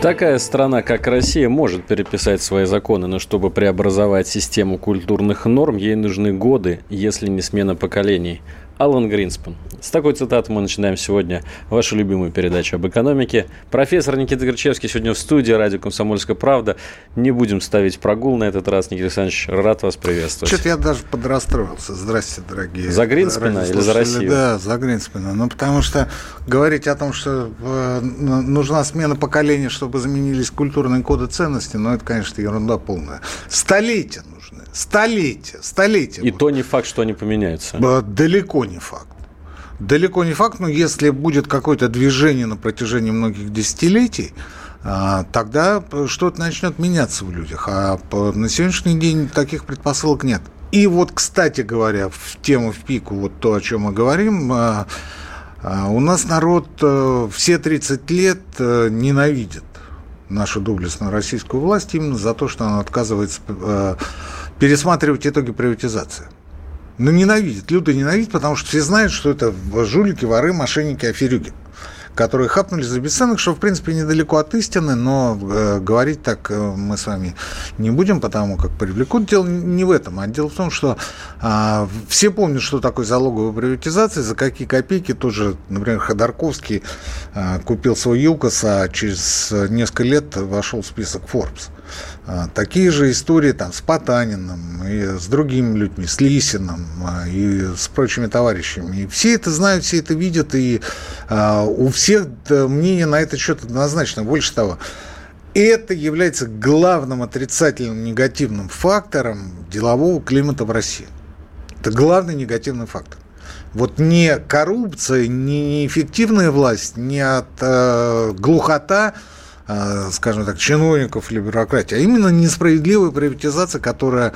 Такая страна, как Россия, может переписать свои законы, но чтобы преобразовать систему культурных норм, ей нужны годы, если не смена поколений. Алан Гринспан. С такой цитаты мы начинаем сегодня вашу любимую передачу об экономике. Профессор Никита Горчевский сегодня в студии радио «Комсомольская правда». Не будем ставить прогул на этот раз. Никита Александрович, рад вас приветствовать. Что-то я даже подрастроился. Здрасте, дорогие. За Гринспана или за Россию? Да, за Гринспана. Ну, потому что говорить о том, что э, нужна смена поколения, чтобы заменились культурные коды ценностей, ну, это, конечно, ерунда полная. Столетия нужны. Столетия. Столетия. И то не факт, что они поменяются. Далеко не факт. Далеко не факт, но если будет какое-то движение на протяжении многих десятилетий, а, тогда что-то начнет меняться в людях. А на сегодняшний день таких предпосылок нет. И вот, кстати говоря, в тему в пику, вот то, о чем мы говорим, а, а, у нас народ э, все 30 лет э, ненавидит нашу доблестную российскую власть именно за то, что она отказывается э, пересматривать итоги приватизации. Ну, ненавидит. Люто ненавидит, потому что все знают, что это жулики, воры, мошенники, аферюги которые хапнули за бесценок, что, в принципе, недалеко от истины, но э, говорить так э, мы с вами не будем, потому как привлекут. Дело не в этом, а дело в том, что э, все помнят, что такое залоговая приватизация, за какие копейки тоже, например, Ходорковский э, купил свой ЮКОС, а через несколько лет вошел в список Forbes. А, такие же истории там с Потаниным и с другими людьми, с Лисиным а, и с прочими товарищами. И все это знают, все это видят, и а, у всех мнение на этот счет однозначно. Больше того, это является главным отрицательным негативным фактором делового климата в России. Это главный негативный фактор. Вот не коррупция, не эффективная власть, не от э, глухота – скажем так, чиновников или бюрократии, а именно несправедливая приватизация, которая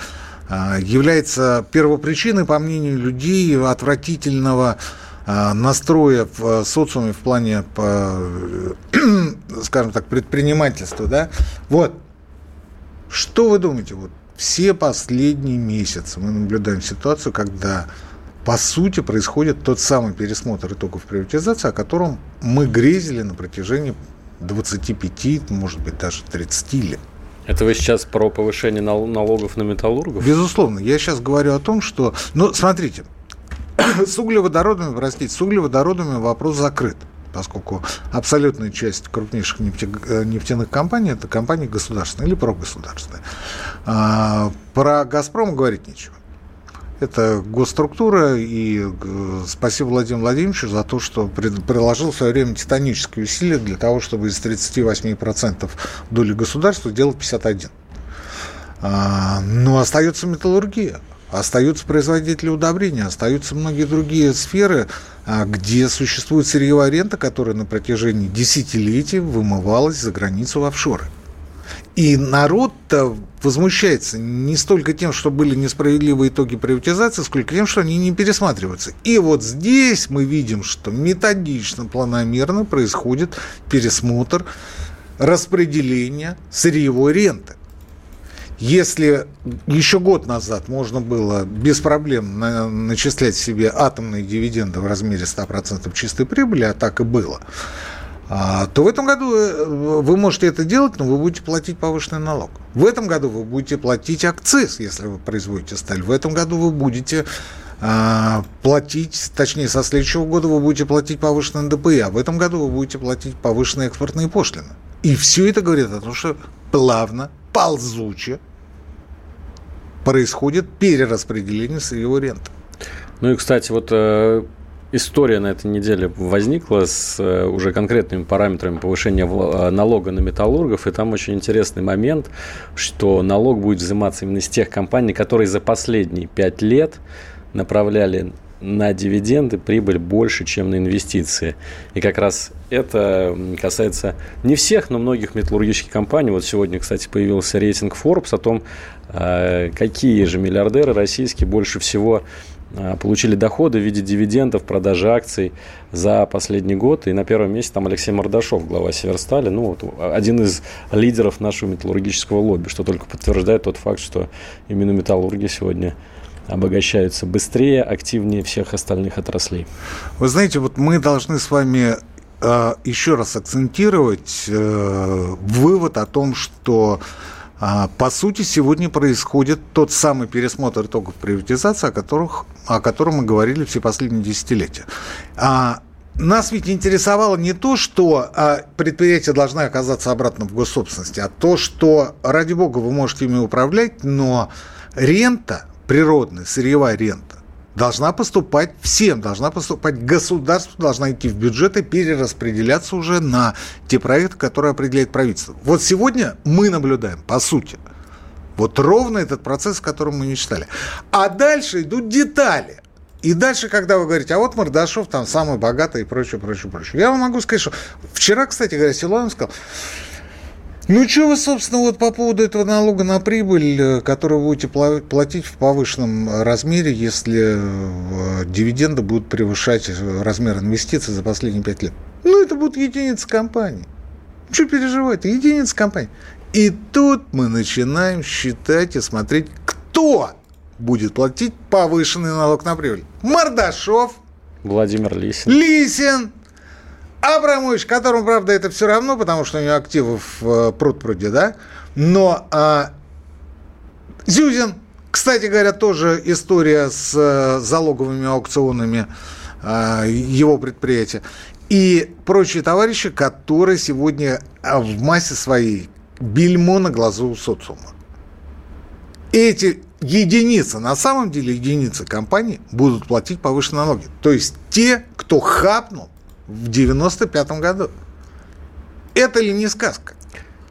э, является первопричиной, по мнению людей, отвратительного э, настроя в социуме в плане, скажем так, предпринимательства. Да? Вот. Что вы думаете? Вот все последние месяцы мы наблюдаем ситуацию, когда по сути происходит тот самый пересмотр итогов приватизации, о котором мы грезили на протяжении 25, может быть, даже 30 лет. Это вы сейчас про повышение налогов на металлургов? Безусловно. Я сейчас говорю о том, что... Ну, смотрите, с углеводородами, простите, с углеводородами вопрос закрыт поскольку абсолютная часть крупнейших э, нефтяных компаний – это компании государственные или прогосударственные. А, про «Газпром» говорить нечего. Это госструктура, и э, спасибо Владимиру Владимировичу за то, что приложил в свое время титанические усилия для того, чтобы из 38% доли государства сделать 51%. А, но остается металлургия, остаются производители удобрения, остаются многие другие сферы, а, где существует сырьевая рента, которая на протяжении десятилетий вымывалась за границу в офшоры. И народ-то возмущается не столько тем, что были несправедливые итоги приватизации, сколько тем, что они не пересматриваются. И вот здесь мы видим, что методично, планомерно происходит пересмотр распределения сырьевой ренты. Если еще год назад можно было без проблем на, начислять себе атомные дивиденды в размере 100% чистой прибыли, а так и было, то в этом году э, вы можете это делать, но вы будете платить повышенный налог. В этом году вы будете платить акциз, если вы производите сталь. В этом году вы будете а, платить, точнее, со следующего года вы будете платить повышенный НДПИ, а в этом году вы будете платить повышенные экспортные пошлины. И все это говорит о том, что плавно, ползуче происходит перераспределение сырьевой ренты. Ну и, кстати, вот э, история на этой неделе возникла с э, уже конкретными параметрами повышения э, налога на металлургов, и там очень интересный момент, что налог будет взиматься именно с тех компаний, которые за последние пять лет направляли на дивиденды прибыль больше, чем на инвестиции. И как раз это касается не всех, но многих металлургических компаний. Вот сегодня, кстати, появился рейтинг Forbes о том, э, какие же миллиардеры российские больше всего получили доходы в виде дивидендов, продажи акций за последний год. И на первом месте там Алексей Мордашов, глава Северстали, ну, вот, один из лидеров нашего металлургического лобби, что только подтверждает тот факт, что именно металлурги сегодня обогащаются быстрее, активнее всех остальных отраслей. Вы знаете, вот мы должны с вами э, еще раз акцентировать э, вывод о том, что а, по сути, сегодня происходит тот самый пересмотр итогов приватизации, о, которых, о котором мы говорили все последние десятилетия. А, нас ведь интересовало не то, что а, предприятия должны оказаться обратно в госсобственности, а то, что, ради бога, вы можете ими управлять, но рента, природная, сырьевая рента, должна поступать всем, должна поступать государству, должна идти в бюджет и перераспределяться уже на те проекты, которые определяет правительство. Вот сегодня мы наблюдаем, по сути, вот ровно этот процесс, о котором мы мечтали. А дальше идут детали. И дальше, когда вы говорите, а вот Мордашов там самый богатый и прочее, прочее, прочее. Я вам могу сказать, что вчера, кстати говоря, Силуанов сказал, ну, что вы, собственно, вот по поводу этого налога на прибыль, э, который вы будете платить в повышенном размере, если э, дивиденды будут превышать э, размер инвестиций за последние пять лет? Ну, это будет единица компании. Что переживать? Единица компании. И тут мы начинаем считать и смотреть, кто будет платить повышенный налог на прибыль. Мордашов. Владимир Лисин. Лисин. Абрамович, которому, правда, это все равно, потому что у него активов э, пруд-пруди, да? Но а, Зюзин, кстати говоря, тоже история с а, залоговыми аукционами а, его предприятия. И прочие товарищи, которые сегодня в массе своей бельмо на глазу у социума. Эти единицы, на самом деле единицы компаний будут платить повышенные налоги. То есть те, кто хапнул в 95 году. Это ли не сказка?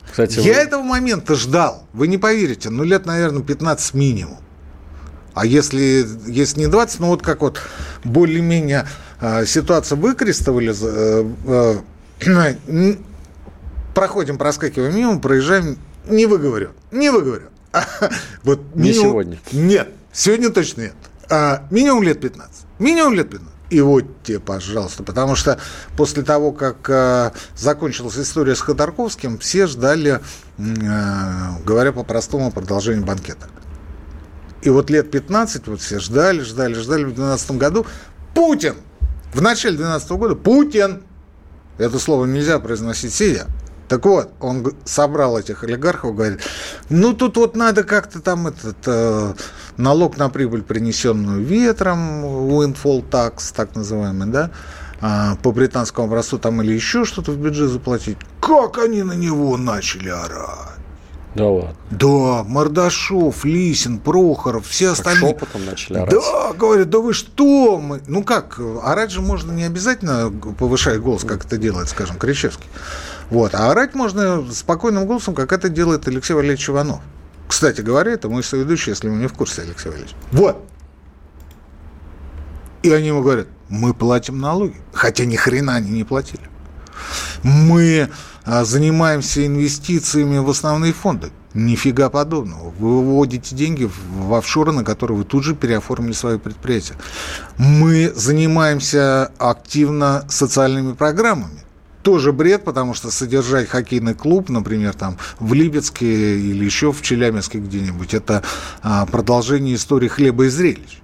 Кстати, Я вы... этого момента ждал. Вы не поверите, ну лет, наверное, 15 минимум. А если, если не 20, ну вот как вот более-менее э, ситуация выкрестовали, э, э, проходим, проскакиваем мимо, проезжаем, не выговорю, не выговорю. вот минимум, не сегодня. Нет, сегодня точно нет. А, минимум лет 15. Минимум лет 15. И вот тебе, пожалуйста. Потому что после того, как э, закончилась история с Ходорковским, все ждали, э, говоря по-простому, продолжения банкета. И вот лет 15 вот все ждали, ждали, ждали в 2012 году. Путин! В начале 2012 года Путин! Это слово нельзя произносить сидя. Так вот, он собрал этих олигархов, говорит, ну тут вот надо как-то там этот э, налог на прибыль, принесенную ветром, windfall tax, так называемый, да, э, по британскому образцу там или еще что-то в бюджет заплатить. Как они на него начали орать? Да ладно. Да, Мордашов, Лисин, Прохоров, все остальные. Так шепотом начали орать. Да, говорят, да вы что? Мы... Ну как, орать же можно не обязательно повышать голос, как это делает, скажем, Кричевский. Вот. А орать можно спокойным голосом, как это делает Алексей Валерьевич Иванов. Кстати говоря, это мой соведущий, если вы не в курсе, Алексей Валерьевич. Вот. И они ему говорят, мы платим налоги. Хотя ни хрена они не платили. Мы а, занимаемся инвестициями в основные фонды. Нифига подобного. Вы выводите деньги в офшоры, на которые вы тут же переоформили свое предприятие. Мы занимаемся активно социальными программами тоже бред, потому что содержать хоккейный клуб, например, там в Липецке или еще в Челябинске где-нибудь, это а, продолжение истории хлеба и зрелищ.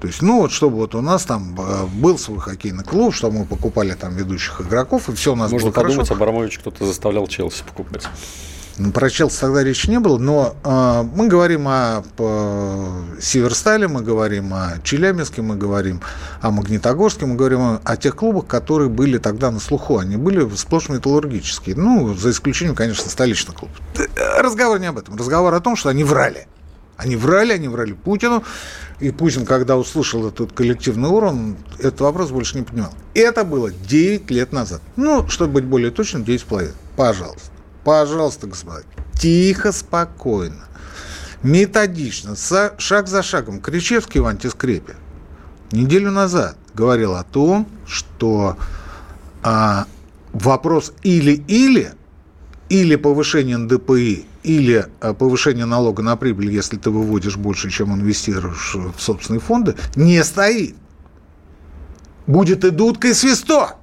То есть, ну вот, чтобы вот у нас там а, был свой хоккейный клуб, чтобы мы покупали там ведущих игроков, и все у нас Можно было подумать, хорошо. Абрамович кто-то заставлял Челси покупать. Про Челси тогда речи не было, но э, мы говорим о, о Северстале, мы говорим о Челябинске, мы говорим о Магнитогорске, мы говорим о, о тех клубах, которые были тогда на слуху. Они были сплошь металлургические. Ну, за исключением, конечно, столичных клубов. Разговор не об этом. Разговор о том, что они врали. Они врали, они врали Путину. И Путин, когда услышал этот коллективный урон, этот вопрос больше не понимал. Это было 9 лет назад. Ну, чтобы быть более точным, 9,5. Пожалуйста. Пожалуйста, господа, тихо, спокойно, методично, шаг за шагом. Кричевский в антискрепе неделю назад говорил о том, что а, вопрос или-или, или повышение НДПИ или э, повышение налога на прибыль, если ты выводишь больше, чем инвестируешь в собственные фонды, не стоит. Будет и дудка, и свисток.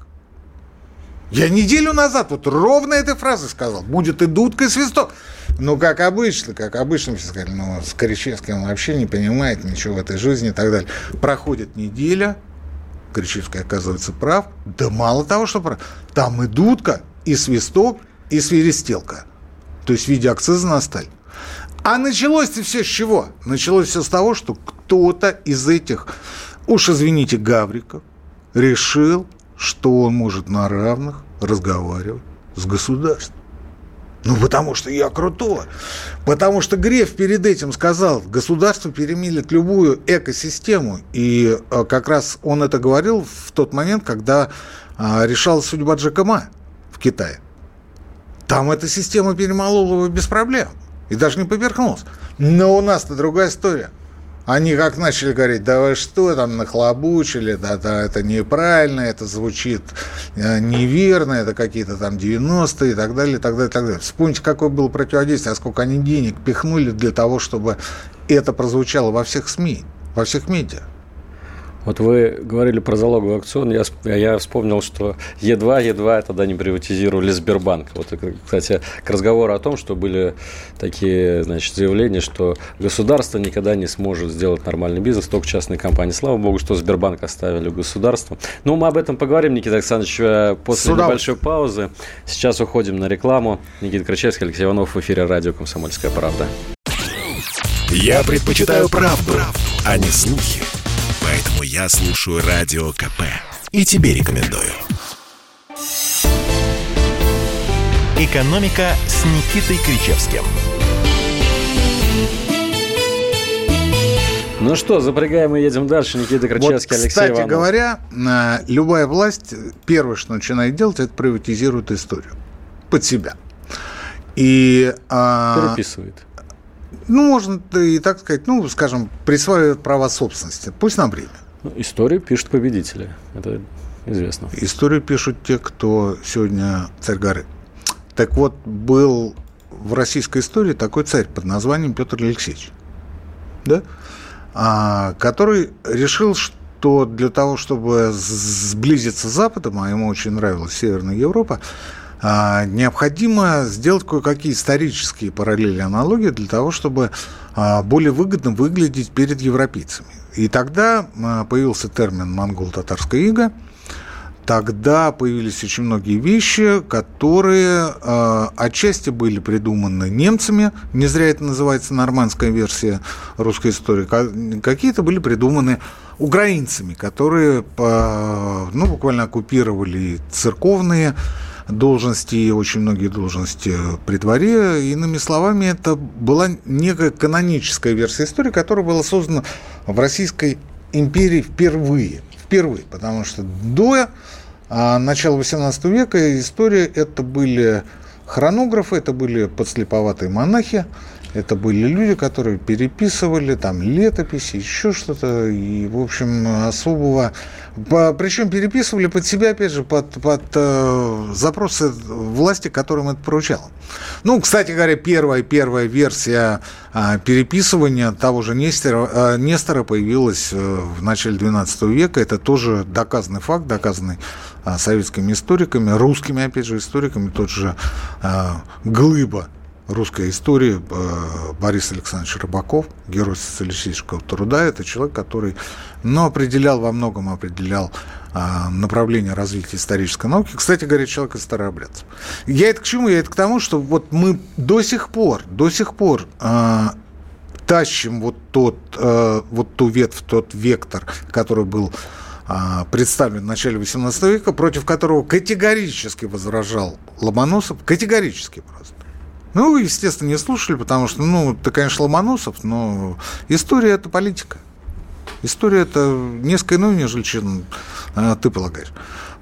Я неделю назад вот ровно этой фразы сказал. Будет и дудка, и свисток. Ну, как обычно, как обычно все сказали, ну, Скоричевский он вообще не понимает ничего в этой жизни и так далее. Проходит неделя, Кричевский оказывается прав. Да мало того, что прав. Там и дудка, и свисток, и свиристелка. То есть в виде акциза на сталь. А началось-то все с чего? Началось все с того, что кто-то из этих, уж извините, гавриков, решил, что он может на равных разговаривать с государством. Ну, потому что я крутой. Потому что Греф перед этим сказал, государство перемелет любую экосистему. И а, как раз он это говорил в тот момент, когда а, решалась судьба Джека Ма в Китае. Там эта система перемолола его без проблем. И даже не поверхнулась. Но у нас-то другая история. Они как начали говорить, да вы что там нахлобучили, да, да, это неправильно, это звучит э, неверно, это какие-то там 90-е и так далее, и так далее, и так далее. Вспомните, какое было противодействие, а сколько они денег пихнули для того, чтобы это прозвучало во всех СМИ, во всех медиа. Вот вы говорили про залоговый аукцион, я, я вспомнил, что едва, едва тогда не приватизировали Сбербанк. Вот, кстати, к разговору о том, что были такие, значит, заявления, что государство никогда не сможет сделать нормальный бизнес, только частные компании. Слава богу, что Сбербанк оставили государство. Но ну, мы об этом поговорим, Никита Александрович, э, после Сюда. небольшой паузы. Сейчас уходим на рекламу. Никита Крачевский, Алексей Иванов в эфире радио «Комсомольская правда». Я предпочитаю правду, правду, а не слухи. Поэтому я слушаю Радио КП. И тебе рекомендую. «Экономика» с Никитой Кричевским. Ну что, запрягаем и едем дальше. Никита Кричевский, вот, Алексей Кстати Иванов. говоря, э, любая власть первое, что начинает делать, это приватизирует историю под себя. И, а, Переписывает. Ну, можно и так сказать, ну, скажем, присваивает права собственности. Пусть на время. Ну, историю пишут победители. Это известно. Историю пишут те, кто сегодня царь горы. Так вот, был в российской истории такой царь под названием Петр Алексеевич, да? а, который решил, что для того, чтобы сблизиться с Западом, а ему очень нравилась Северная Европа, необходимо сделать кое-какие исторические параллели, аналогии для того, чтобы а, более выгодно выглядеть перед европейцами. И тогда а, появился термин «монгол-татарская ига», тогда появились очень многие вещи, которые э, отчасти были придуманы немцами, не зря это называется нормандская версия русской истории, какие-то были придуманы украинцами, которые э, ну, буквально оккупировали церковные должности, очень многие должности при дворе. Иными словами, это была некая каноническая версия истории, которая была создана в Российской империи впервые. Впервые, потому что до а, начала XVIII века история это были хронографы, это были подслеповатые монахи, это были люди, которые переписывали там летописи, еще что-то, и, в общем, особого... Причем переписывали под себя, опять же, под, под э, запросы власти, которым это поручало. Ну, кстати говоря, первая, первая версия э, переписывания того же Нестера, э, Нестора появилась э, в начале XII века. Это тоже доказанный факт, доказанный э, советскими историками, русскими, опять же, историками. Тот же э, Глыба русской истории э, Борис Александрович Рыбаков, герой социалистического труда. Это человек, который ну, определял во многом, определял а, направление развития исторической науки. Кстати говоря, человек из старообрядцев. Я это к чему? Я это к тому, что вот мы до сих пор, до сих пор а, тащим вот тот, а, вот ту ветвь, тот вектор, который был представлен в начале XVIII века, против которого категорически возражал Ломоносов, категорически просто. Ну, естественно, не слушали, потому что, ну, ты, конечно, Ломоносов, но история – это политика. История – это несколько иное, нежели чем а, ты полагаешь.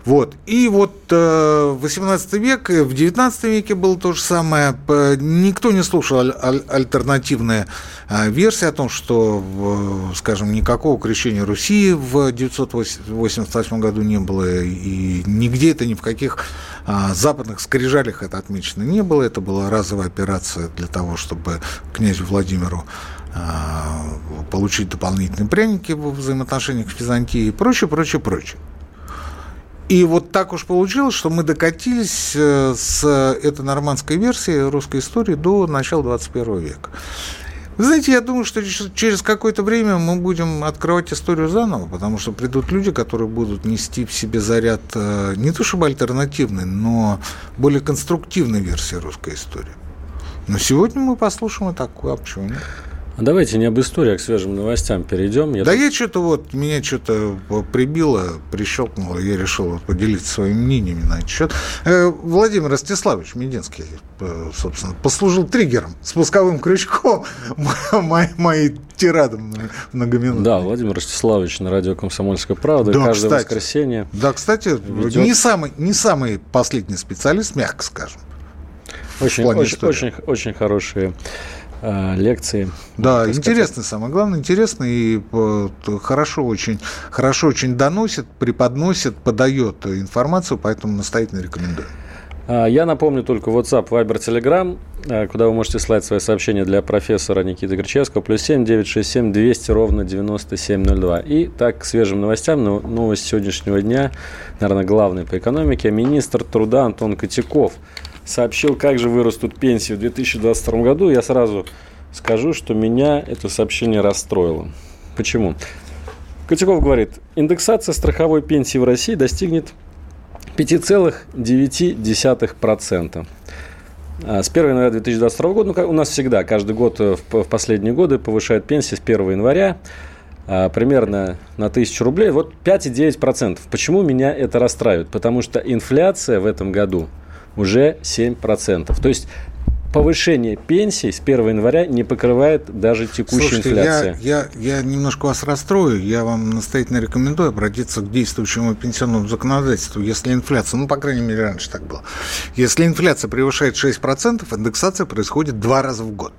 Вот. И вот э, 18 век, в 19 веке было то же самое. Никто не слушал аль- аль- альтернативные э, версии о том, что, э, скажем, никакого крещения Руси в 988 году не было, и нигде это ни в каких э, западных скрижалях это отмечено не было. Это была разовая операция для того, чтобы князю Владимиру э, получить дополнительные пряники в взаимоотношениях с Византией и прочее, прочее, прочее. И вот так уж получилось, что мы докатились э, с этой нормандской версии русской истории до начала 21 века. Вы знаете, я думаю, что через какое-то время мы будем открывать историю заново, потому что придут люди, которые будут нести в себе заряд э, не то чтобы альтернативной, но более конструктивной версии русской истории. Но сегодня мы послушаем и такую, а почему нет? А давайте не об истории, а к свежим новостям перейдем. Я да тут... я что-то вот, меня что-то прибило, прищелкнуло, я решил вот поделиться своими мнениями на этот счет. Э, Владимир Ростиславович Мединский, э, собственно, послужил триггером, спусковым крючком моей, моей тирады многоминутной. Да, Владимир Ростиславович на радио «Комсомольская правда» да, каждое кстати, воскресенье. Да, кстати, ведет... не, самый, не самый последний специалист, мягко скажем. Очень, очень, очень, очень хорошие лекции. Да, интересно, самое главное, интересно и э, хорошо очень, хорошо очень доносит, преподносит, подает информацию, поэтому настоятельно рекомендую. А, я напомню только WhatsApp, Viber, Telegram, э, куда вы можете слать свои сообщения для профессора Никиты Гречевского, плюс 7 967 200 ровно 9702. И так, к свежим новостям, новость сегодняшнего дня, наверное, главная по экономике. Министр труда Антон Котяков – сообщил, как же вырастут пенсии в 2022 году, я сразу скажу, что меня это сообщение расстроило. Почему? Котяков говорит, индексация страховой пенсии в России достигнет 5,9%. А с 1 января 2022 года, ну, у нас всегда, каждый год э, в последние годы повышают пенсии с 1 января а, примерно на 1000 рублей. Вот 5,9%. Почему меня это расстраивает? Потому что инфляция в этом году – уже 7%. То есть повышение пенсий с 1 января не покрывает даже текущая Слушайте, инфляция. Я, я, я немножко вас расстрою. Я вам настоятельно рекомендую обратиться к действующему пенсионному законодательству. Если инфляция, ну, по крайней мере, раньше так было. Если инфляция превышает 6%, индексация происходит два раза в год.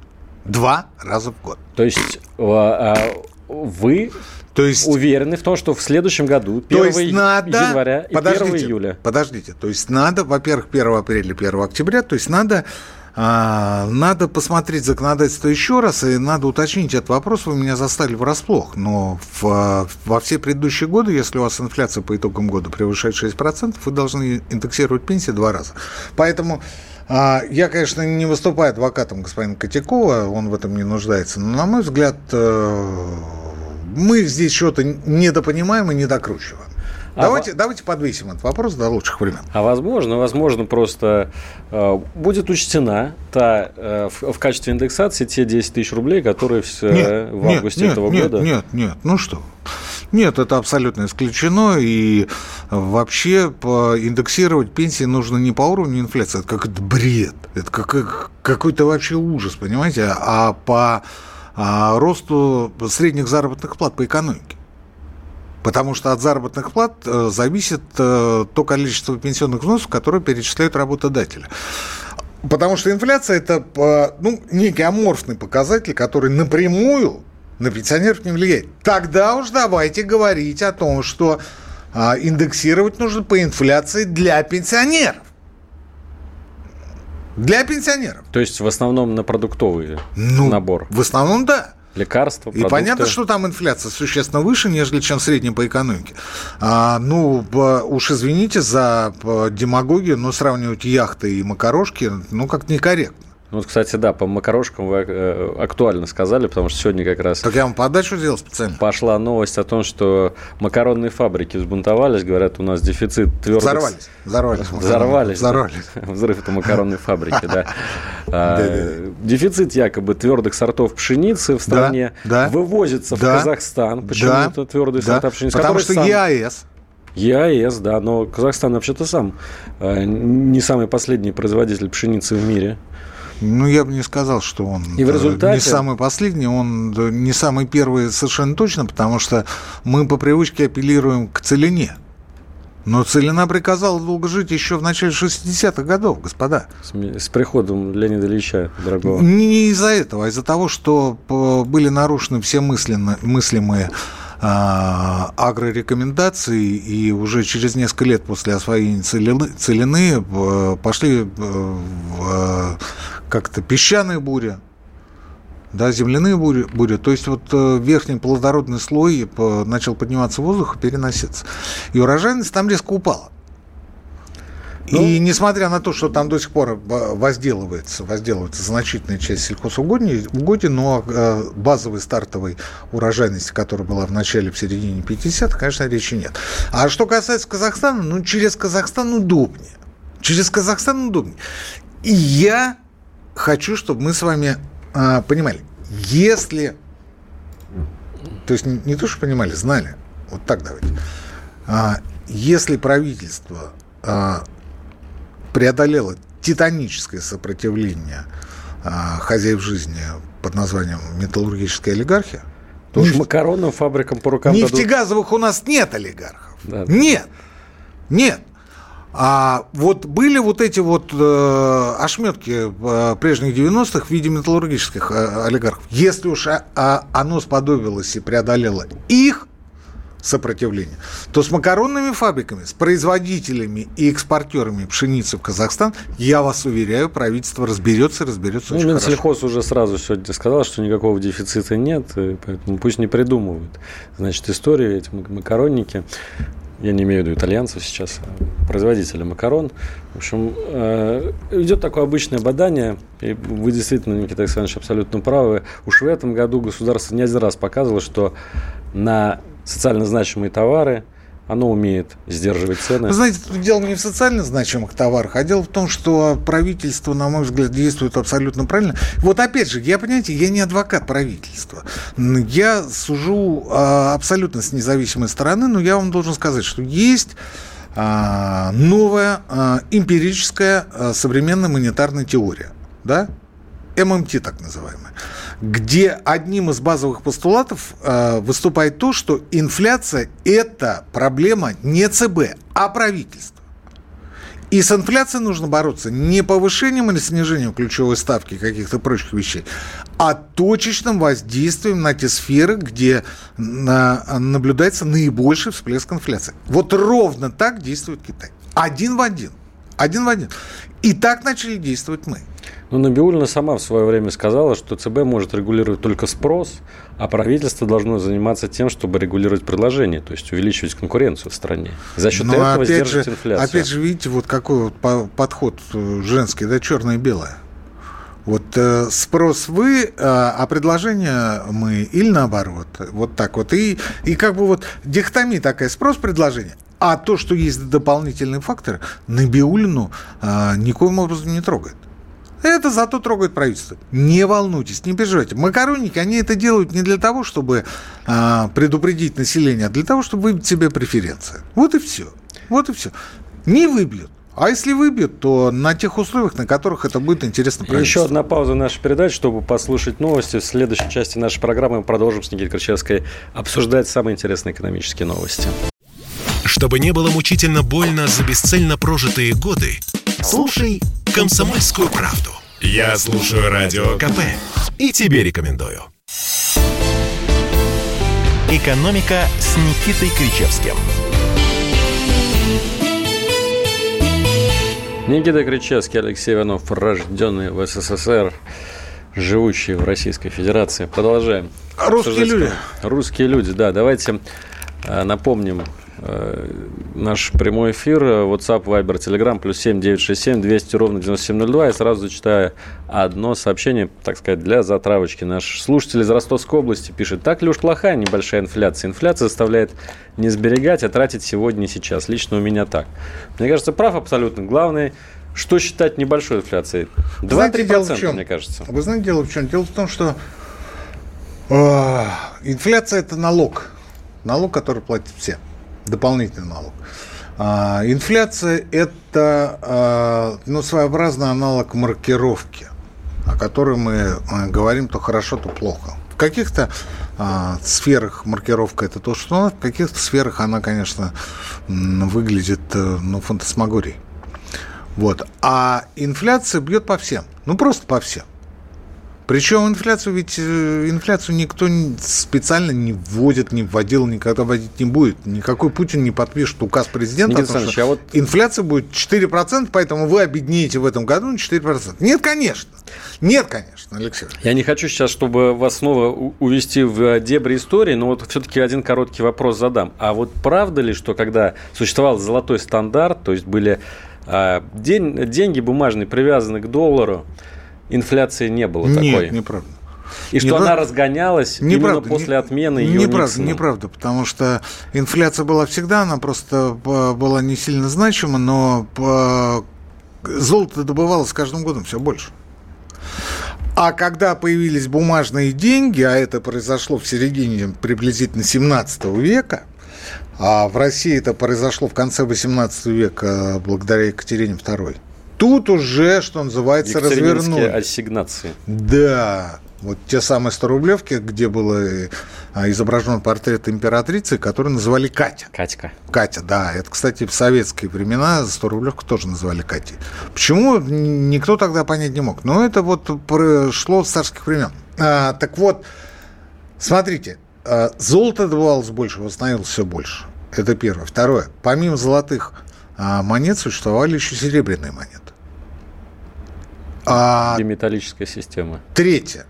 Два раза в год. То есть а, а, вы то есть, уверены в том, что в следующем году, 1 то есть надо, января и подождите, 1 июля. Подождите, то есть надо, во-первых, 1 апреля, 1 октября, то есть надо а, надо посмотреть законодательство еще раз, и надо уточнить этот вопрос. Вы меня застали врасплох. Но в, во все предыдущие годы, если у вас инфляция по итогам года превышает 6%, вы должны индексировать пенсии два раза. Поэтому а, я, конечно, не выступаю адвокатом господина Котякова, он в этом не нуждается. Но, на мой взгляд, э, мы здесь что-то недопонимаем и недокручиваем. А давайте, во... давайте подвесим этот вопрос до лучших времен. А возможно, возможно, просто э, будет учтена та, э, в, в качестве индексации те 10 тысяч рублей, которые в, нет, в августе нет, этого нет, года. Нет, нет, ну что. Нет, это абсолютно исключено. И вообще индексировать пенсии нужно не по уровню инфляции, это как это бред. Это как, какой-то вообще ужас, понимаете, а по а, росту средних заработных плат по экономике. Потому что от заработных плат э, зависит э, то количество пенсионных взносов, которые перечисляют работодатели. Потому что инфляция – это э, ну, некий аморфный показатель, который напрямую на пенсионеров не влияет. Тогда уж давайте говорить о том, что а, индексировать нужно по инфляции для пенсионеров. Для пенсионеров. То есть в основном на продуктовый ну, набор? В основном да. Лекарства, продукты. И понятно, что там инфляция существенно выше, нежели чем средняя по экономике. А, ну, уж извините за демагогию, но сравнивать яхты и макарошки, ну, как-то некорректно. Ну, вот, кстати, да, по макарошкам вы э, актуально сказали, потому что сегодня как раз... Так я вам подачу сделал специально. Пошла новость о том, что макаронные фабрики взбунтовались, говорят, у нас дефицит твердых... Взорвались. Взорвались. Взорвались. Взорвались. Взрыв это макаронной фабрики, да. А, дефицит якобы твердых сортов пшеницы в стране вывозится в Казахстан. Почему это твердые сорта пшеницы? Потому что ЕАЭС ЕАЭС, да, но Казахстан вообще-то сам э, не самый последний производитель пшеницы в мире. Ну, я бы не сказал, что он и в результате... не самый последний, он не самый первый совершенно точно, потому что мы по привычке апеллируем к целине. Но Целина приказала долго жить еще в начале 60-х годов, господа. С, с приходом Леонида Ильича, дорогого. Не из-за этого, а из-за того, что были нарушены все мысленно, мыслимые а, агрорекомендации, и уже через несколько лет после освоения целины, целины пошли в как-то песчаные бури, да, земляные бури, бури. То есть вот э, верхний плодородный слой начал подниматься воздух и переноситься. И урожайность там резко упала. Ну, и несмотря на то, что там до сих пор возделывается, возделывается значительная часть сельхозугодий, но э, базовой стартовой урожайности, которая была в начале, в середине 50-х, конечно, речи нет. А что касается Казахстана, ну, через Казахстан удобнее. Через Казахстан удобнее. И я хочу, чтобы мы с вами а, понимали, если, то есть не, не то, что понимали, знали, вот так давайте, а, если правительство а, преодолело титаническое сопротивление а, хозяев жизни под названием металлургическая олигархия, то уж макаронным фабрикам по рукам Нефтегазовых дадут... у нас нет олигархов. Да. Нет. Нет. А вот были вот эти вот э, ошметки э, прежних 90-х в виде металлургических э, олигархов. Если уж а, а, оно сподобилось и преодолело их сопротивление, то с макаронными фабриками, с производителями и экспортерами пшеницы в Казахстан, я вас уверяю, правительство разберется, разберется ну, очень Минсельхоз хорошо. уже сразу сегодня сказал, что никакого дефицита нет, поэтому пусть не придумывают. Значит, историю эти макаронники я не имею в виду итальянцев сейчас, а производителя макарон. В общем, э, идет такое обычное бадание, и вы действительно, Никита Александрович, абсолютно правы. Уж в этом году государство не один раз показывало, что на социально значимые товары – оно умеет сдерживать цены. Вы знаете, дело не в социально значимых товарах, а дело в том, что правительство, на мой взгляд, действует абсолютно правильно. Вот опять же, я, понимаете, я не адвокат правительства. Я сужу а, абсолютно с независимой стороны, но я вам должен сказать, что есть а, новая а, эмпирическая современная монетарная теория. Да? ММТ так называемая, где одним из базовых постулатов э, выступает то, что инфляция – это проблема не ЦБ, а правительства. И с инфляцией нужно бороться не повышением или снижением ключевой ставки каких-то прочих вещей, а точечным воздействием на те сферы, где на, наблюдается наибольший всплеск инфляции. Вот ровно так действует Китай. Один в один. Один в один. И так начали действовать мы. Но Набиулина сама в свое время сказала, что ЦБ может регулировать только спрос, а правительство должно заниматься тем, чтобы регулировать предложение, то есть увеличивать конкуренцию в стране. За счет Но этого опять сдерживать же, инфляцию. Опять же, видите, вот какой вот подход э, женский, да, черное и белое. Вот э, спрос вы, э, а предложение мы, или наоборот. Вот так вот. И, и как бы вот дихотомия такая, спрос-предложение. А то, что есть дополнительный фактор, Набиулину э, никоим образом не трогает. Это зато трогает правительство. Не волнуйтесь, не переживайте. Макаронники, они это делают не для того, чтобы а, предупредить население, а для того, чтобы выбить себе преференции. Вот и все. Вот и все. Не выбьют. А если выбьют, то на тех условиях, на которых это будет интересно Еще одна пауза нашей передачи, чтобы послушать новости. В следующей части нашей программы мы продолжим с Никитой Крычевской обсуждать самые интересные экономические новости. Чтобы не было мучительно больно за бесцельно прожитые годы, слушай «Комсомольскую правду». Я слушаю Радио КП и тебе рекомендую. «Экономика» с Никитой Кричевским. Никита Кричевский, Алексей Иванов, рожденный в СССР, живущий в Российской Федерации. Продолжаем. Русские люди. Русские люди, да. Давайте э, напомним наш прямой эфир, WhatsApp, Viber, Telegram, плюс 7 967 200 ровно 9702. Я сразу зачитаю одно сообщение, так сказать, для затравочки. Наш слушатель из Ростовской области пишет, так ли уж плохая небольшая инфляция? Инфляция заставляет не сберегать, а тратить сегодня и сейчас. Лично у меня так. Мне кажется, прав абсолютно. Главное, что считать небольшой инфляцией? 2-3%, мне кажется. Вы знаете, дело в чем? Дело в том, что э, инфляция – это налог. Налог, который платят все дополнительный налог. А, инфляция – это а, ну, своеобразный аналог маркировки, о которой мы а, говорим то хорошо, то плохо. В каких-то сферах маркировка это то, что в каких-то сферах она, конечно, выглядит э, ну, фантасмагорией. Вот. А инфляция бьет по всем. Ну, просто по всем. Причем инфляцию ведь э, инфляцию никто специально не вводит, не вводил, никогда вводить не будет. Никакой Путин не подпишет указ президента Никита о том, что а вот... инфляция будет 4%, поэтому вы обеднеете в этом году на 4%. Нет, конечно. Нет, конечно, Алексей. Я не хочу сейчас, чтобы вас снова увести в э, дебри истории, но вот все-таки один короткий вопрос задам. А вот правда ли, что когда существовал золотой стандарт, то есть были э, день, деньги бумажные привязаны к доллару, инфляции не было Нет, такой. неправда. И что неправда. она разгонялась неправда. именно после отмены ее Неправда, Никсона. неправда, потому что инфляция была всегда, она просто была не сильно значима, но золото добывалось с каждым годом все больше. А когда появились бумажные деньги, а это произошло в середине приблизительно 17 века, а в России это произошло в конце 18 века благодаря Екатерине II, Тут уже, что называется, развернули. ассигнации. Да, вот те самые 100 рублевки, где был э, изображен портрет императрицы, которую называли Катя. Катька. Катя, да. Это, кстати, в советские времена 100 рублевку тоже называли Катей. Почему, никто тогда понять не мог. Но это вот прошло с царских времен. А, так вот, смотрите, а, золото добывалось больше, восстановилось все больше. Это первое. Второе. Помимо золотых а, монет существовали еще серебряные монеты. А, Биметаллическая система. Третье.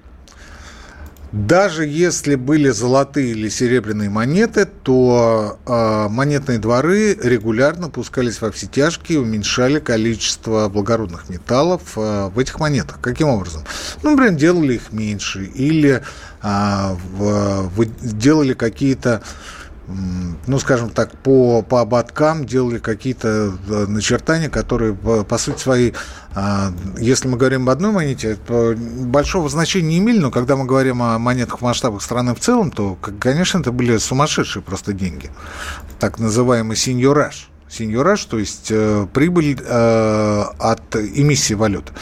Даже если были золотые или серебряные монеты, то э, монетные дворы регулярно пускались во все тяжкие, уменьшали количество благородных металлов э, в этих монетах. Каким образом? Ну, например, делали их меньше или э, в, в, делали какие-то ну, скажем так, по, по ободкам делали какие-то э, начертания, которые, по сути своей, а, если мы говорим об одной монете, большого значения не имели, но когда мы говорим о монетах в масштабах страны в целом, то, конечно, это были сумасшедшие просто деньги. Так называемый сеньораж. Сеньораж, то есть э, прибыль э, от эмиссии валют.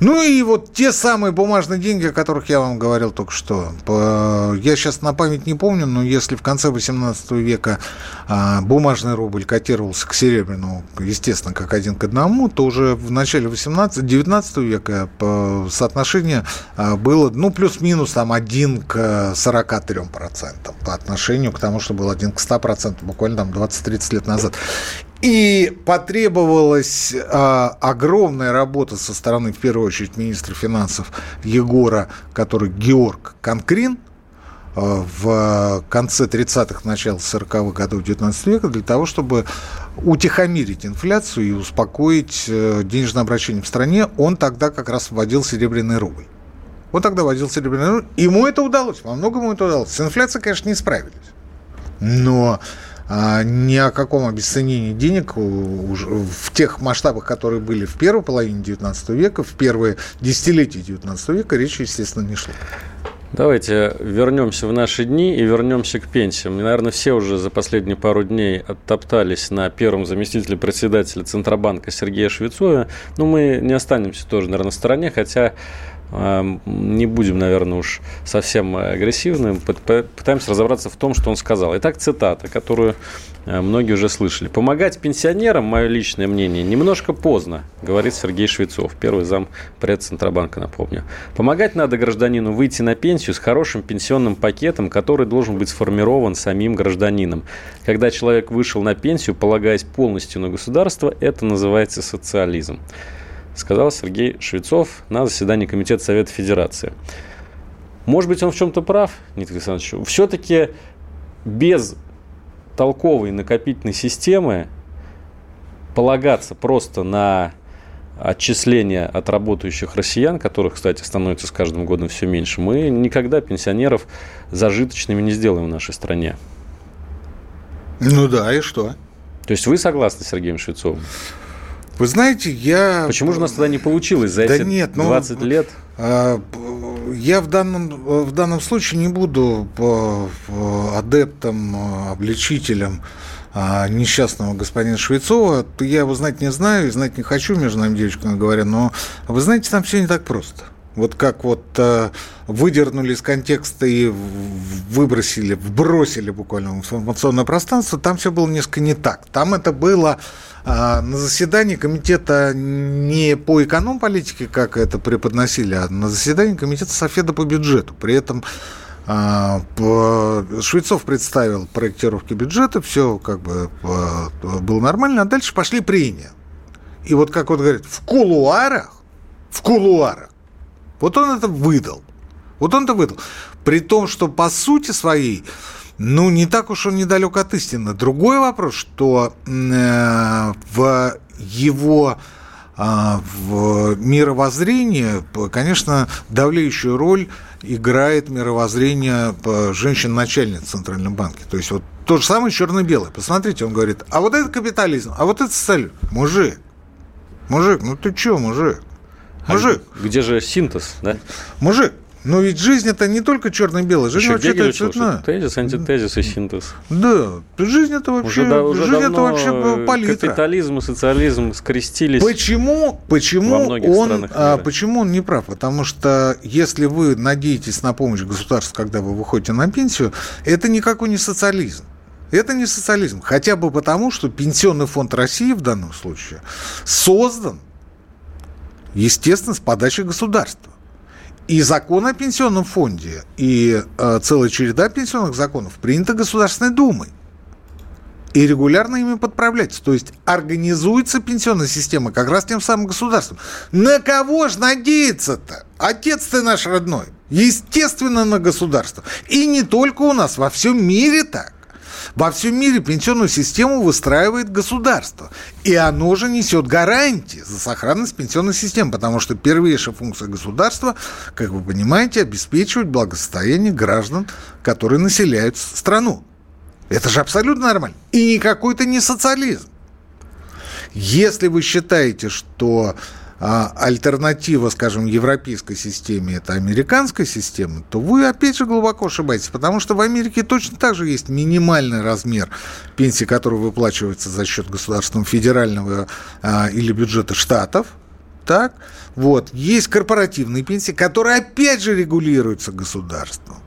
Ну и вот те самые бумажные деньги, о которых я вам говорил только что. Я сейчас на память не помню, но если в конце 18 века а, бумажный рубль котировался к серебряному, естественно, как один к одному, то уже в начале 18 19 века соотношение а, было, ну, плюс-минус там 1 к 43% по отношению к тому, что был 1 к 100%, буквально там 20-30 лет назад. И потребовалась э, огромная работа со стороны, в первую очередь, министра финансов Егора, который Георг Конкрин, э, в конце 30-х, начало 40-х годов 19 века для того, чтобы утихомирить инфляцию и успокоить э, денежное обращение в стране. Он тогда как раз вводил серебряный рубль. Он тогда вводил серебряный рубль. Ему это удалось, во многом ему это удалось. С инфляцией, конечно, не справились. Но а, ни о каком обесценении денег в тех масштабах, которые были в первой половине XIX века, в первые десятилетия XIX века, речи, естественно, не шло. Давайте вернемся в наши дни и вернемся к пенсиям. Наверное, все уже за последние пару дней оттоптались на первом заместителе председателя Центробанка Сергея Швецова. Но мы не останемся тоже, наверное, на стороне, хотя не будем, наверное, уж совсем агрессивным, пытаемся разобраться в том, что он сказал. Итак, цитата, которую э, многие уже слышали. «Помогать пенсионерам, мое личное мнение, немножко поздно», говорит Сергей Швецов, первый зам пред Центробанка, напомню. «Помогать надо гражданину выйти на пенсию с хорошим пенсионным пакетом, который должен быть сформирован самим гражданином. Когда человек вышел на пенсию, полагаясь полностью на государство, это называется социализм» сказал Сергей Швецов на заседании Комитета Совета Федерации. Может быть, он в чем-то прав, Никита Александрович. Все-таки без толковой накопительной системы полагаться просто на отчисления от работающих россиян, которых, кстати, становится с каждым годом все меньше, мы никогда пенсионеров зажиточными не сделаем в нашей стране. Ну да, и что? То есть вы согласны с Сергеем Швецовым? Вы знаете, я... Почему же у нас тогда не получилось за да эти нет, 20 ну, лет? А, я в данном, в данном случае не буду адептом, обличителем а, несчастного господина Швецова. Я его знать не знаю и знать не хочу, между нами девочками говоря, но вы знаете, там все не так просто. Вот как вот выдернули из контекста и выбросили, вбросили буквально в информационное пространство, там все было несколько не так. Там это было на заседании комитета не по эконом-политике, как это преподносили, а на заседании комитета Софеда по бюджету. При этом э, Швецов представил проектировки бюджета, все как бы э, было нормально, а дальше пошли прения. И вот как он говорит, в кулуарах, в кулуарах вот он это выдал. Вот он это выдал. При том, что по сути своей, ну, не так уж он недалек от истины. Другой вопрос, что э, в его э, в мировоззрении, конечно, давляющую роль играет мировоззрение женщин-начальниц в Центральном банке. То есть вот то же самое черно-белое. Посмотрите, он говорит, а вот это капитализм, а вот это социализм. Мужик, мужик, ну ты чё, мужик? Мужик. А где же синтез, да? Мужик, но ведь жизнь это не только черно-белое, жизнь вообще это цветная. Тезис, антитезис и синтез. Да, жизнь это вообще, уже, да, уже жизнь это вообще палитра. Капитализм и социализм скрестились. Почему, почему он, а, почему он не прав? Потому что если вы надеетесь на помощь государства, когда вы выходите на пенсию, это никакой не социализм. Это не социализм. Хотя бы потому, что Пенсионный фонд России в данном случае создан естественно, с подачи государства. И закон о пенсионном фонде, и э, целая череда пенсионных законов принята Государственной Думой. И регулярно ими подправляется. То есть организуется пенсионная система как раз тем самым государством. На кого же надеяться-то? Отец ты наш родной. Естественно, на государство. И не только у нас, во всем мире так. Во всем мире пенсионную систему выстраивает государство. И оно же несет гарантии за сохранность пенсионной системы, потому что первейшая функция государства, как вы понимаете, обеспечивать благосостояние граждан, которые населяют страну. Это же абсолютно нормально. И никакой это не социализм. Если вы считаете, что альтернатива, скажем, европейской системе – это американская система, то вы опять же глубоко ошибаетесь, потому что в Америке точно так же есть минимальный размер пенсии, который выплачивается за счет государственного федерального а, или бюджета штатов, так? Вот. Есть корпоративные пенсии, которые опять же регулируются государством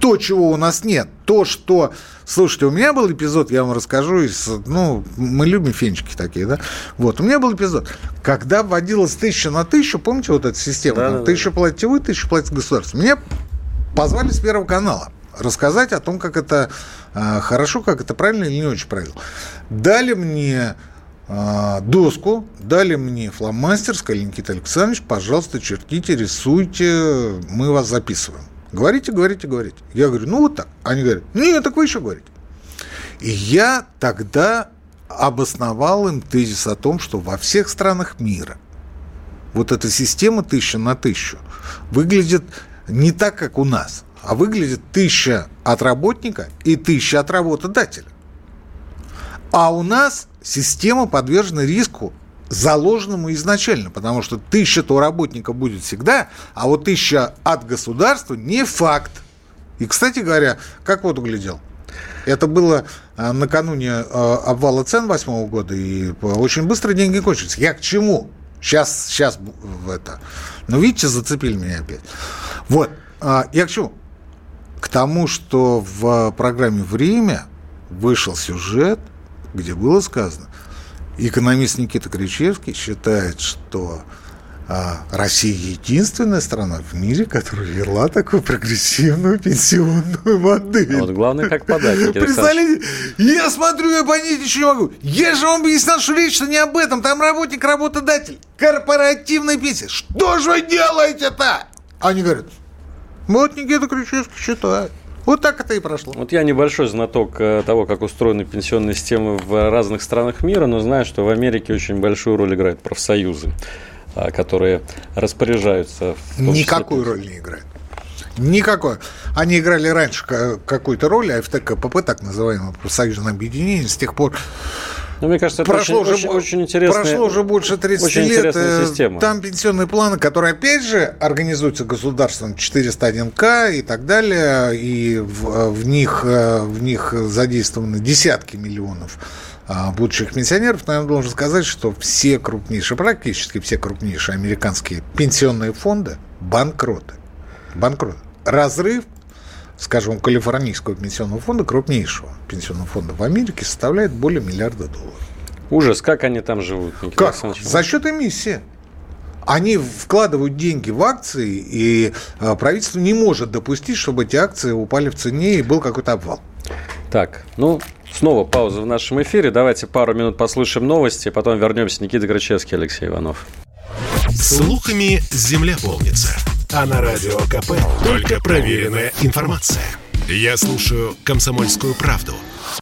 то, чего у нас нет, то, что... Слушайте, у меня был эпизод, я вам расскажу, из, ну, мы любим фенчики такие, да? Вот, у меня был эпизод, когда вводилось тысяча на тысячу, помните вот эта система? Да, там, да, тысячу да. платите вы, тысячу платит государство. Меня позвали с Первого канала рассказать о том, как это э, хорошо, как это правильно или не очень правильно. Дали мне э, доску, дали мне фломастер, сказали, Никита Александрович, пожалуйста, чертите, рисуйте, мы вас записываем. Говорите, говорите, говорите. Я говорю, ну вот так. Они говорят, нет, так вы еще говорите. И я тогда обосновал им тезис о том, что во всех странах мира вот эта система тысяча на тысячу выглядит не так, как у нас, а выглядит тысяча от работника и тысяча от работодателя. А у нас система подвержена риску заложенному изначально, потому что тысяча-то у работника будет всегда, а вот тысяча от государства не факт. И, кстати говоря, как вот углядел? Это было а, накануне а, обвала цен восьмого года, и очень быстро деньги кончились. Я к чему? Сейчас, сейчас в это. Ну, видите, зацепили меня опять. Вот, а, я к чему? К тому, что в программе «Время» вышел сюжет, где было сказано, Экономист Никита Кричевский считает, что а, Россия единственная страна в мире, которая вела такую прогрессивную пенсионную модель. Вот главное, как подать. Представляете, я смотрю, я понять еще не могу. Я же вам объяснял, что речь-то не об этом. Там работник, работодатель. Корпоративная пенсия. Что же вы делаете-то? Они говорят, вот Никита Кричевский считает. Вот так это и прошло. Вот я небольшой знаток э, того, как устроены пенсионные системы в разных странах мира, но знаю, что в Америке очень большую роль играют профсоюзы, а, которые распоряжаются. Никакую роль не играют. Никакой. Они играли раньше какую-то роль, а ФТКПП, так называемое профсоюзное объединение, с тех пор Ну, мне кажется, это прошло очень, уже, очень, интересно. Прошло уже больше 30 очень лет. Э, система. Там пенсионные планы, которые, опять же, организуются государством 401К и так далее, и в, э, в, них, э, в них задействованы десятки миллионов а, будущих пенсионеров, но я должен сказать, что все крупнейшие, практически все крупнейшие американские пенсионные фонды банкроты. Банкроты. Разрыв скажем, Калифорнийского пенсионного фонда, крупнейшего пенсионного фонда в Америке, составляет более миллиарда долларов. Ужас, как они там живут? Никита как? За счет эмиссии. Они вкладывают деньги в акции, и а, правительство не может допустить, чтобы эти акции упали в цене и был какой-то обвал. Так, ну, снова пауза в нашем эфире. Давайте пару минут послушаем новости, потом вернемся. Никита Грачевский, Алексей Иванов. Слухами земля полнится. А на радио КП только проверенная информация. Я слушаю «Комсомольскую правду»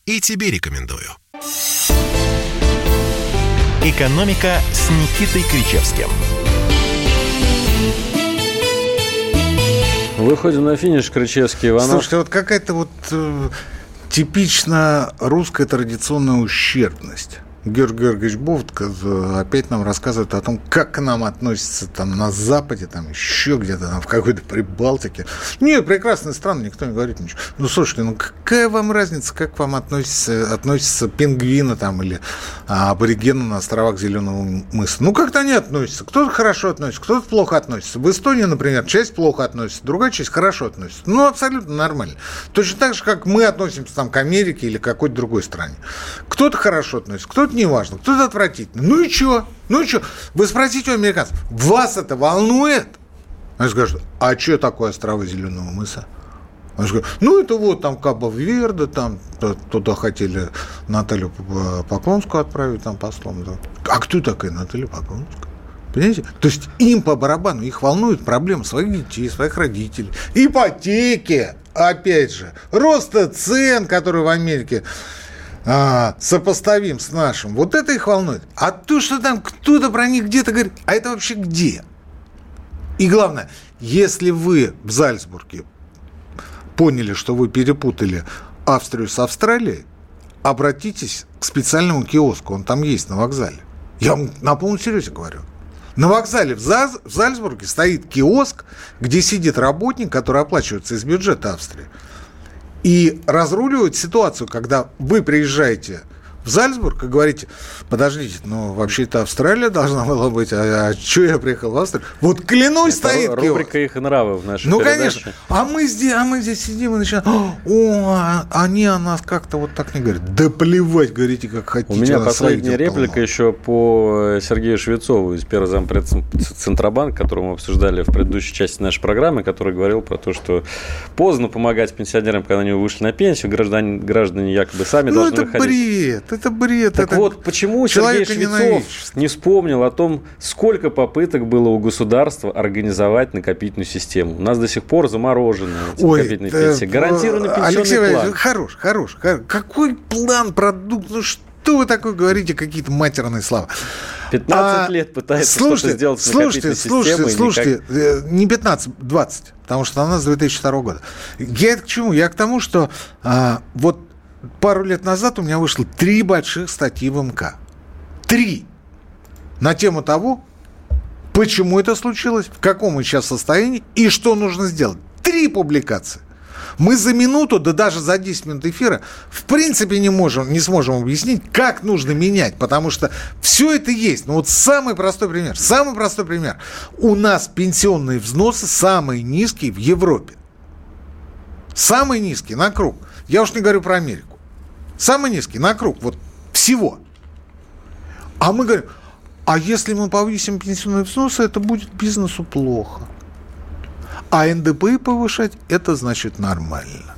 и тебе рекомендую. «Экономика» с Никитой Кричевским. Выходим на финиш, Кричевский, Иванов. Слушайте, вот какая-то вот э, типично русская традиционная ущербность. Георгий Георгиевич Бовтко опять нам рассказывает о том, как к нам относятся там на Западе, там еще где-то там в какой-то Прибалтике. Нет, прекрасная страна, никто не говорит ничего. Ну, слушайте, ну какая вам разница, как к вам относятся, относятся пингвины там или а, аборигены на островах Зеленого мыса? Ну, как-то они относятся. Кто-то хорошо относится, кто-то плохо относится. В Эстонии, например, часть плохо относится, другая часть хорошо относится. Ну, абсолютно нормально. Точно так же, как мы относимся там к Америке или к какой-то другой стране. Кто-то хорошо относится, кто-то не важно, кто-то отвратительно. Ну и что? Ну и что? Вы спросите у американцев, вас это волнует? Они скажут, а что такое острова Зеленого мыса? Они скажут, ну это вот там Кабо Верде, там туда хотели Наталью Поклонскую отправить там послом. Да. А кто такая Наталья Поклонская? Понимаете? То есть им по барабану, их волнует проблемы своих детей, своих родителей. Ипотеки, опять же, роста цен, которые в Америке а, сопоставим с нашим, вот это их волнует. А то, что там кто-то про них где-то говорит, а это вообще где? И главное, если вы в Зальцбурге поняли, что вы перепутали Австрию с Австралией, обратитесь к специальному киоску, он там есть на вокзале. Я вам на полном серьезе говорю. На вокзале в, Заз, в Зальцбурге стоит киоск, где сидит работник, который оплачивается из бюджета Австрии и разруливать ситуацию, когда вы приезжаете в Зальцбург и говорите, подождите, ну, вообще-то Австралия должна была быть, а, а что я приехал в Австралию? Вот клянусь, Это стоит рубрика их нравы в нашей Ну, передаче. конечно. А мы здесь, а мы здесь сидим и начинаем, о, а они о нас как-то вот так не говорят. Да плевать, говорите, как хотите. У меня последняя реплика еще по Сергею Швецову из первого зампред Центробанка, которого мы обсуждали в предыдущей части нашей программы, который говорил про то, что поздно помогать пенсионерам, когда они вышли на пенсию, граждане, граждане якобы сами ну, должны это выходить. бред это бред. Так это вот, почему Сергей Швецов не вспомнил о том, сколько попыток было у государства организовать накопительную систему? У нас до сих пор заморожены эти Ой, накопительные да, пенсии. Гарантированный пенсионный Алексей план. Хорош, хорош. Какой план, продукт? Ну что вы такое говорите, какие-то матерные слова? 15 а, лет пытается слушайте, что-то сделать с слушайте, слушайте, слушайте, никак... Э, не 15, 20, потому что она с 2002 года. Я к чему? Я к тому, что а, вот пару лет назад у меня вышло три больших статьи в МК. Три. На тему того, почему это случилось, в каком мы сейчас состоянии и что нужно сделать. Три публикации. Мы за минуту, да даже за 10 минут эфира, в принципе не, можем, не сможем объяснить, как нужно менять, потому что все это есть. Ну вот самый простой пример, самый простой пример. У нас пенсионные взносы самые низкие в Европе. Самые низкие на круг. Я уж не говорю про Америку. Самый низкий, на круг, вот всего. А мы говорим, а если мы повысим пенсионные взносы, это будет бизнесу плохо. А НДП повышать, это значит нормально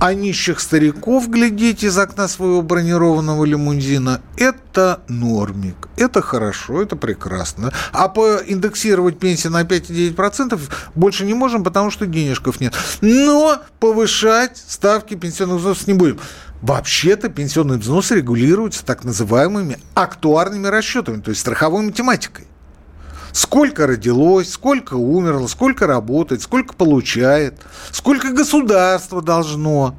а нищих стариков глядеть из окна своего бронированного лимузина – это нормик. Это хорошо, это прекрасно. А поиндексировать пенсии на 5,9% больше не можем, потому что денежков нет. Но повышать ставки пенсионных взносов не будем. Вообще-то пенсионные взносы регулируются так называемыми актуарными расчетами, то есть страховой математикой. Сколько родилось, сколько умерло, сколько работает, сколько получает, сколько государство должно.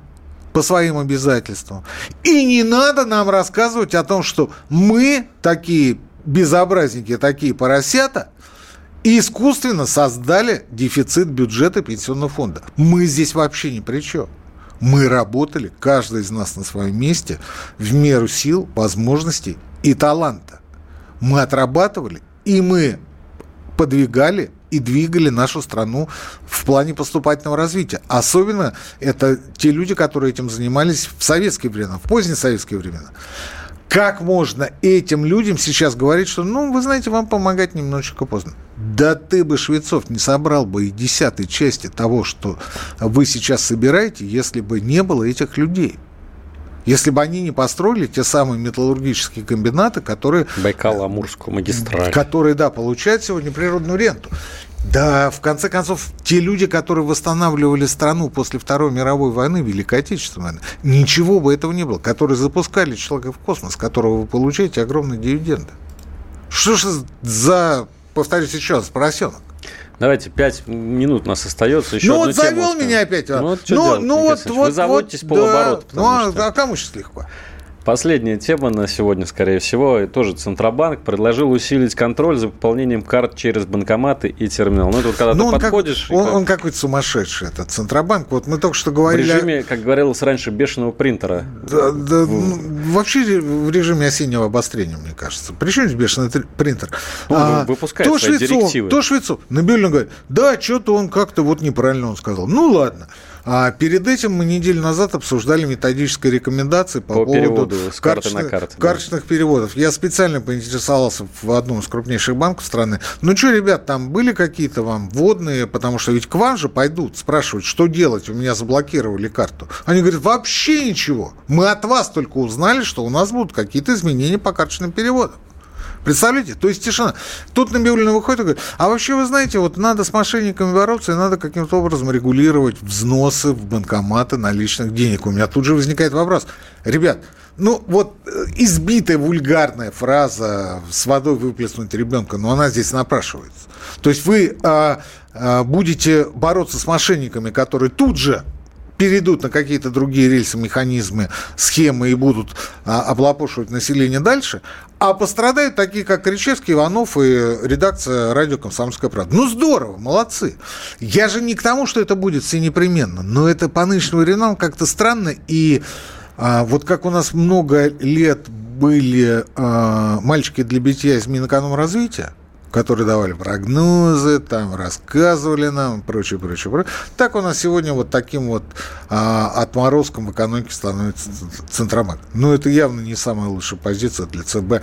по своим обязательствам. И не надо нам рассказывать о том, что мы такие безобразники, такие поросята, искусственно создали дефицит бюджета пенсионного фонда. Мы здесь вообще ни при чем. Мы работали, каждый из нас на своем месте, в меру сил, возможностей и таланта. Мы отрабатывали, и мы подвигали и двигали нашу страну в плане поступательного развития. Особенно это те люди, которые этим занимались в советские времена, в поздние советские времена. Как можно этим людям сейчас говорить, что, ну, вы знаете, вам помогать немножечко поздно? Да ты бы, Швецов, не собрал бы и десятой части того, что вы сейчас собираете, если бы не было этих людей. Если бы они не построили те самые металлургические комбинаты, которые... Байкало-Амурскую магистраль. Которые, да, получают сегодня природную ренту. Да, в конце концов, те люди, которые восстанавливали страну после Второй мировой войны, Великой Отечественной войны, ничего бы этого не было, которые запускали человека в космос, которого вы получаете огромные дивиденды. Что же за, повторюсь еще раз, поросенок? Давайте, пять минут у нас остается. Еще ну вот завел меня опять. Ну, вот, ну, ну вот, вот, Вы заводитесь вот, полуоборот. Да. Ну, а, что... а кому сейчас легко? Последняя тема на сегодня, скорее всего, и тоже Центробанк предложил усилить контроль за пополнением карт через банкоматы и терминал. Ну, это вот когда ну, ты он подходишь... Как, он, как... он какой-то сумасшедший, этот Центробанк. Вот мы только что говорили... В режиме, как говорилось раньше, бешеного принтера. Да, да, в... ну, вообще в режиме осеннего обострения, мне кажется. Причем здесь бешеный принтер? Ну, а, выпускает то свои Швецов, директивы. То Швецов. Набельно говорит, да, что-то он как-то вот неправильно он сказал. Ну, ладно. А перед этим мы неделю назад обсуждали методические рекомендации по, по поводу с карты карточных да. переводов. Я специально поинтересовался в одном из крупнейших банков страны. Ну что, ребят, там были какие-то вам вводные, потому что ведь к вам же пойдут спрашивать, что делать, у меня заблокировали карту. Они говорят, вообще ничего. Мы от вас только узнали, что у нас будут какие-то изменения по карточным переводам. Представляете? То есть тишина. Тут Набиулина выходит и говорит, а вообще вы знаете, вот надо с мошенниками бороться, и надо каким-то образом регулировать взносы в банкоматы наличных денег. У меня тут же возникает вопрос. Ребят, ну вот э, избитая вульгарная фраза с водой выплеснуть ребенка, но она здесь напрашивается. То есть вы а, а, будете бороться с мошенниками, которые тут же перейдут на какие-то другие рельсы, механизмы, схемы и будут а, облапошивать население дальше, а пострадают такие, как Кричевский, Иванов и редакция радио «Комсомольская правда». Ну, здорово, молодцы. Я же не к тому, что это будет все непременно, но это по нынешним временам как-то странно. И а, вот как у нас много лет были а, мальчики для битья из Минэкономразвития, которые давали прогнозы, там рассказывали нам, прочее, прочее, прочее. Так у нас сегодня вот таким вот а, отморозком в становится Центробанк. Но это явно не самая лучшая позиция для ЦБ.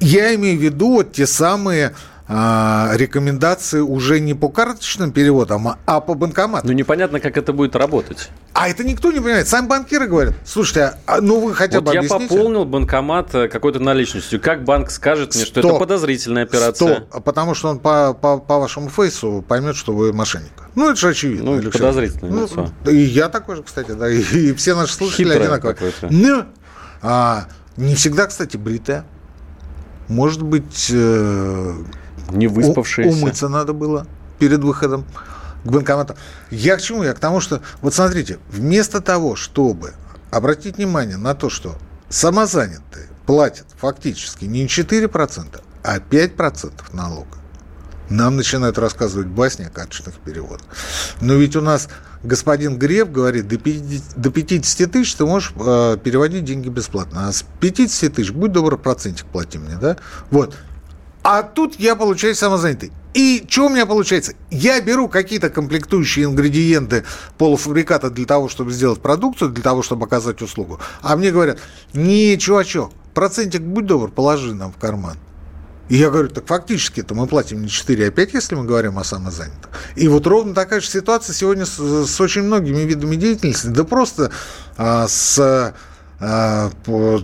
Я имею в виду вот те самые а, рекомендации уже не по карточным переводам, а по банкоматам. Ну, непонятно, как это будет работать. А это никто не понимает. Сами банкиры говорят, слушайте, а, ну вы хотя вот бы я объясните. пополнил банкомат э, какой-то наличностью. Как банк скажет мне, что это подозрительная операция? 100, потому что он по, по, по вашему фейсу поймет, что вы мошенник. Ну, это же очевидно. Ну, подозрительное ну, лицо. И я такой же, кстати, да, и, и все наши слушатели Хитрое одинаковые. Но а, не всегда, кстати, бритая. Может быть, э, не выспавшиеся. Умыться надо было перед выходом к банкомату. Я к чему? Я к тому, что, вот смотрите, вместо того, чтобы обратить внимание на то, что самозанятые платят фактически не 4%, а 5% налога, нам начинают рассказывать басни о карточных переводах. Но ведь у нас господин Греф говорит, до 50, до 50 тысяч ты можешь э, переводить деньги бесплатно, а с 50 тысяч, будь добр, процентик плати мне, да? Вот. А тут я получаюсь самозанятый. И что у меня получается? Я беру какие-то комплектующие ингредиенты полуфабриката для того, чтобы сделать продукцию, для того, чтобы оказать услугу. А мне говорят, не, чувачок, процентик, будь добр, положи нам в карман. И я говорю, так фактически это мы платим не 4, а 5, если мы говорим о самозанятых. И вот ровно такая же ситуация сегодня с, с очень многими видами деятельности. Да просто а, с а, по,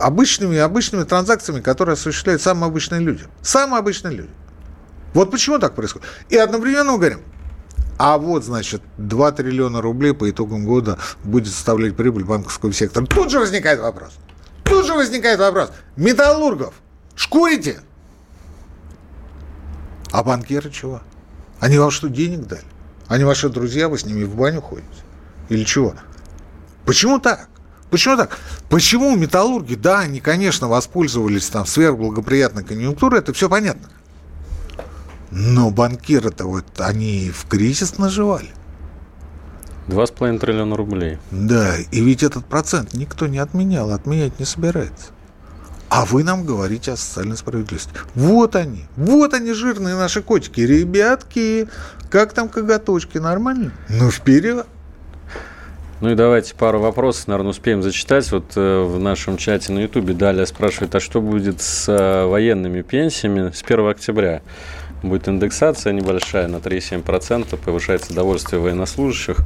обычными, обычными транзакциями, которые осуществляют самые обычные люди. Самые обычные люди. Вот почему так происходит. И одновременно мы говорим, а вот, значит, 2 триллиона рублей по итогам года будет составлять прибыль банковского сектора. Тут же возникает вопрос. Тут же возникает вопрос. Металлургов шкурите? А банкиры чего? Они вам что, денег дали? Они ваши друзья, вы с ними в баню ходите? Или чего? Почему так? Почему так? Почему металлурги, да, они, конечно, воспользовались там сверхблагоприятной конъюнктурой, это все понятно. Но банкиры-то вот они в кризис наживали. Два с половиной триллиона рублей. Да, и ведь этот процент никто не отменял, отменять не собирается. А вы нам говорите о социальной справедливости. Вот они, вот они, жирные наши котики. Ребятки, как там коготочки, нормально? Ну, вперед. Ну и давайте пару вопросов, наверное, успеем зачитать. Вот э, в нашем чате на Ютубе Далее спрашивает, а что будет с э, военными пенсиями с 1 октября? Будет индексация небольшая на 3,7%, повышается довольствие военнослужащих.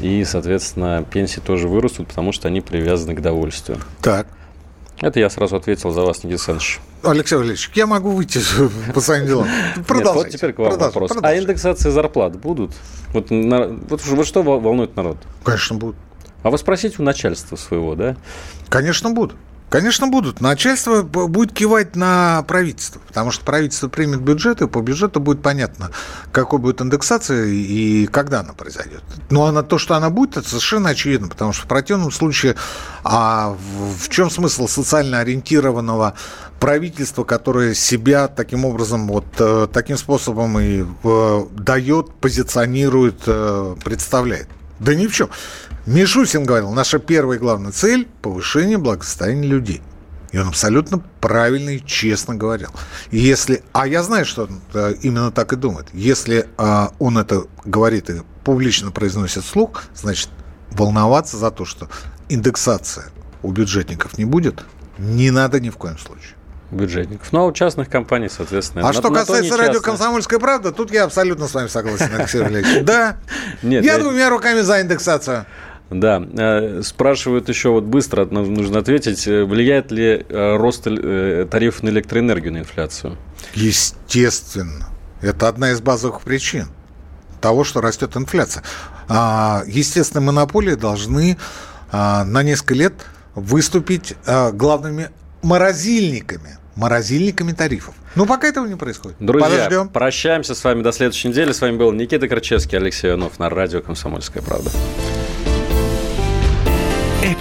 И, соответственно, пенсии тоже вырастут, потому что они привязаны к довольствию. Так. Это я сразу ответил за вас, Никита Александрович. Алексей Валерьевич, я могу выйти по своим делам. Продолжайте. Нет, вот теперь к вам вопрос. А индексации зарплат будут? Вот, на, вот, вот что волнует народ? Конечно, будут. А вы спросите у начальства своего, да? Конечно, будут. Конечно, будут. Начальство будет кивать на правительство, потому что правительство примет бюджет, и по бюджету будет понятно, какой будет индексация и когда она произойдет. Но она, то, что она будет, это совершенно очевидно, потому что в противном случае а в, чем смысл социально ориентированного правительства, которое себя таким образом, вот э, таким способом и э, дает, позиционирует, э, представляет? Да ни в чем. Мишусин говорил, наша первая и главная цель – повышение благосостояния людей. И он абсолютно правильно и честно говорил. И если, а я знаю, что он э, именно так и думает. Если а, он это говорит и публично произносит слух, значит, волноваться за то, что индексация у бюджетников не будет, не надо ни в коем случае бюджетников. Ну, а у частных компаний, соответственно... А на, что на касается радио «Комсомольская правда», тут я абсолютно с вами согласен, Алексей Валерьевич. Да, Нет, я двумя руками за индексацию. Да, э, спрашивают еще вот быстро, нужно ответить, э, влияет ли э, рост тарифов на электроэнергию на инфляцию? Естественно. Это одна из базовых причин того, что растет инфляция. А, естественно, монополии должны а, на несколько лет выступить главными морозильниками морозильниками тарифов. Но пока этого не происходит. Друзья, Подождем. прощаемся с вами до следующей недели. С вами был Никита Крычевский, Алексей Иванов на радио «Комсомольская правда».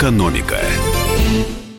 Экономика.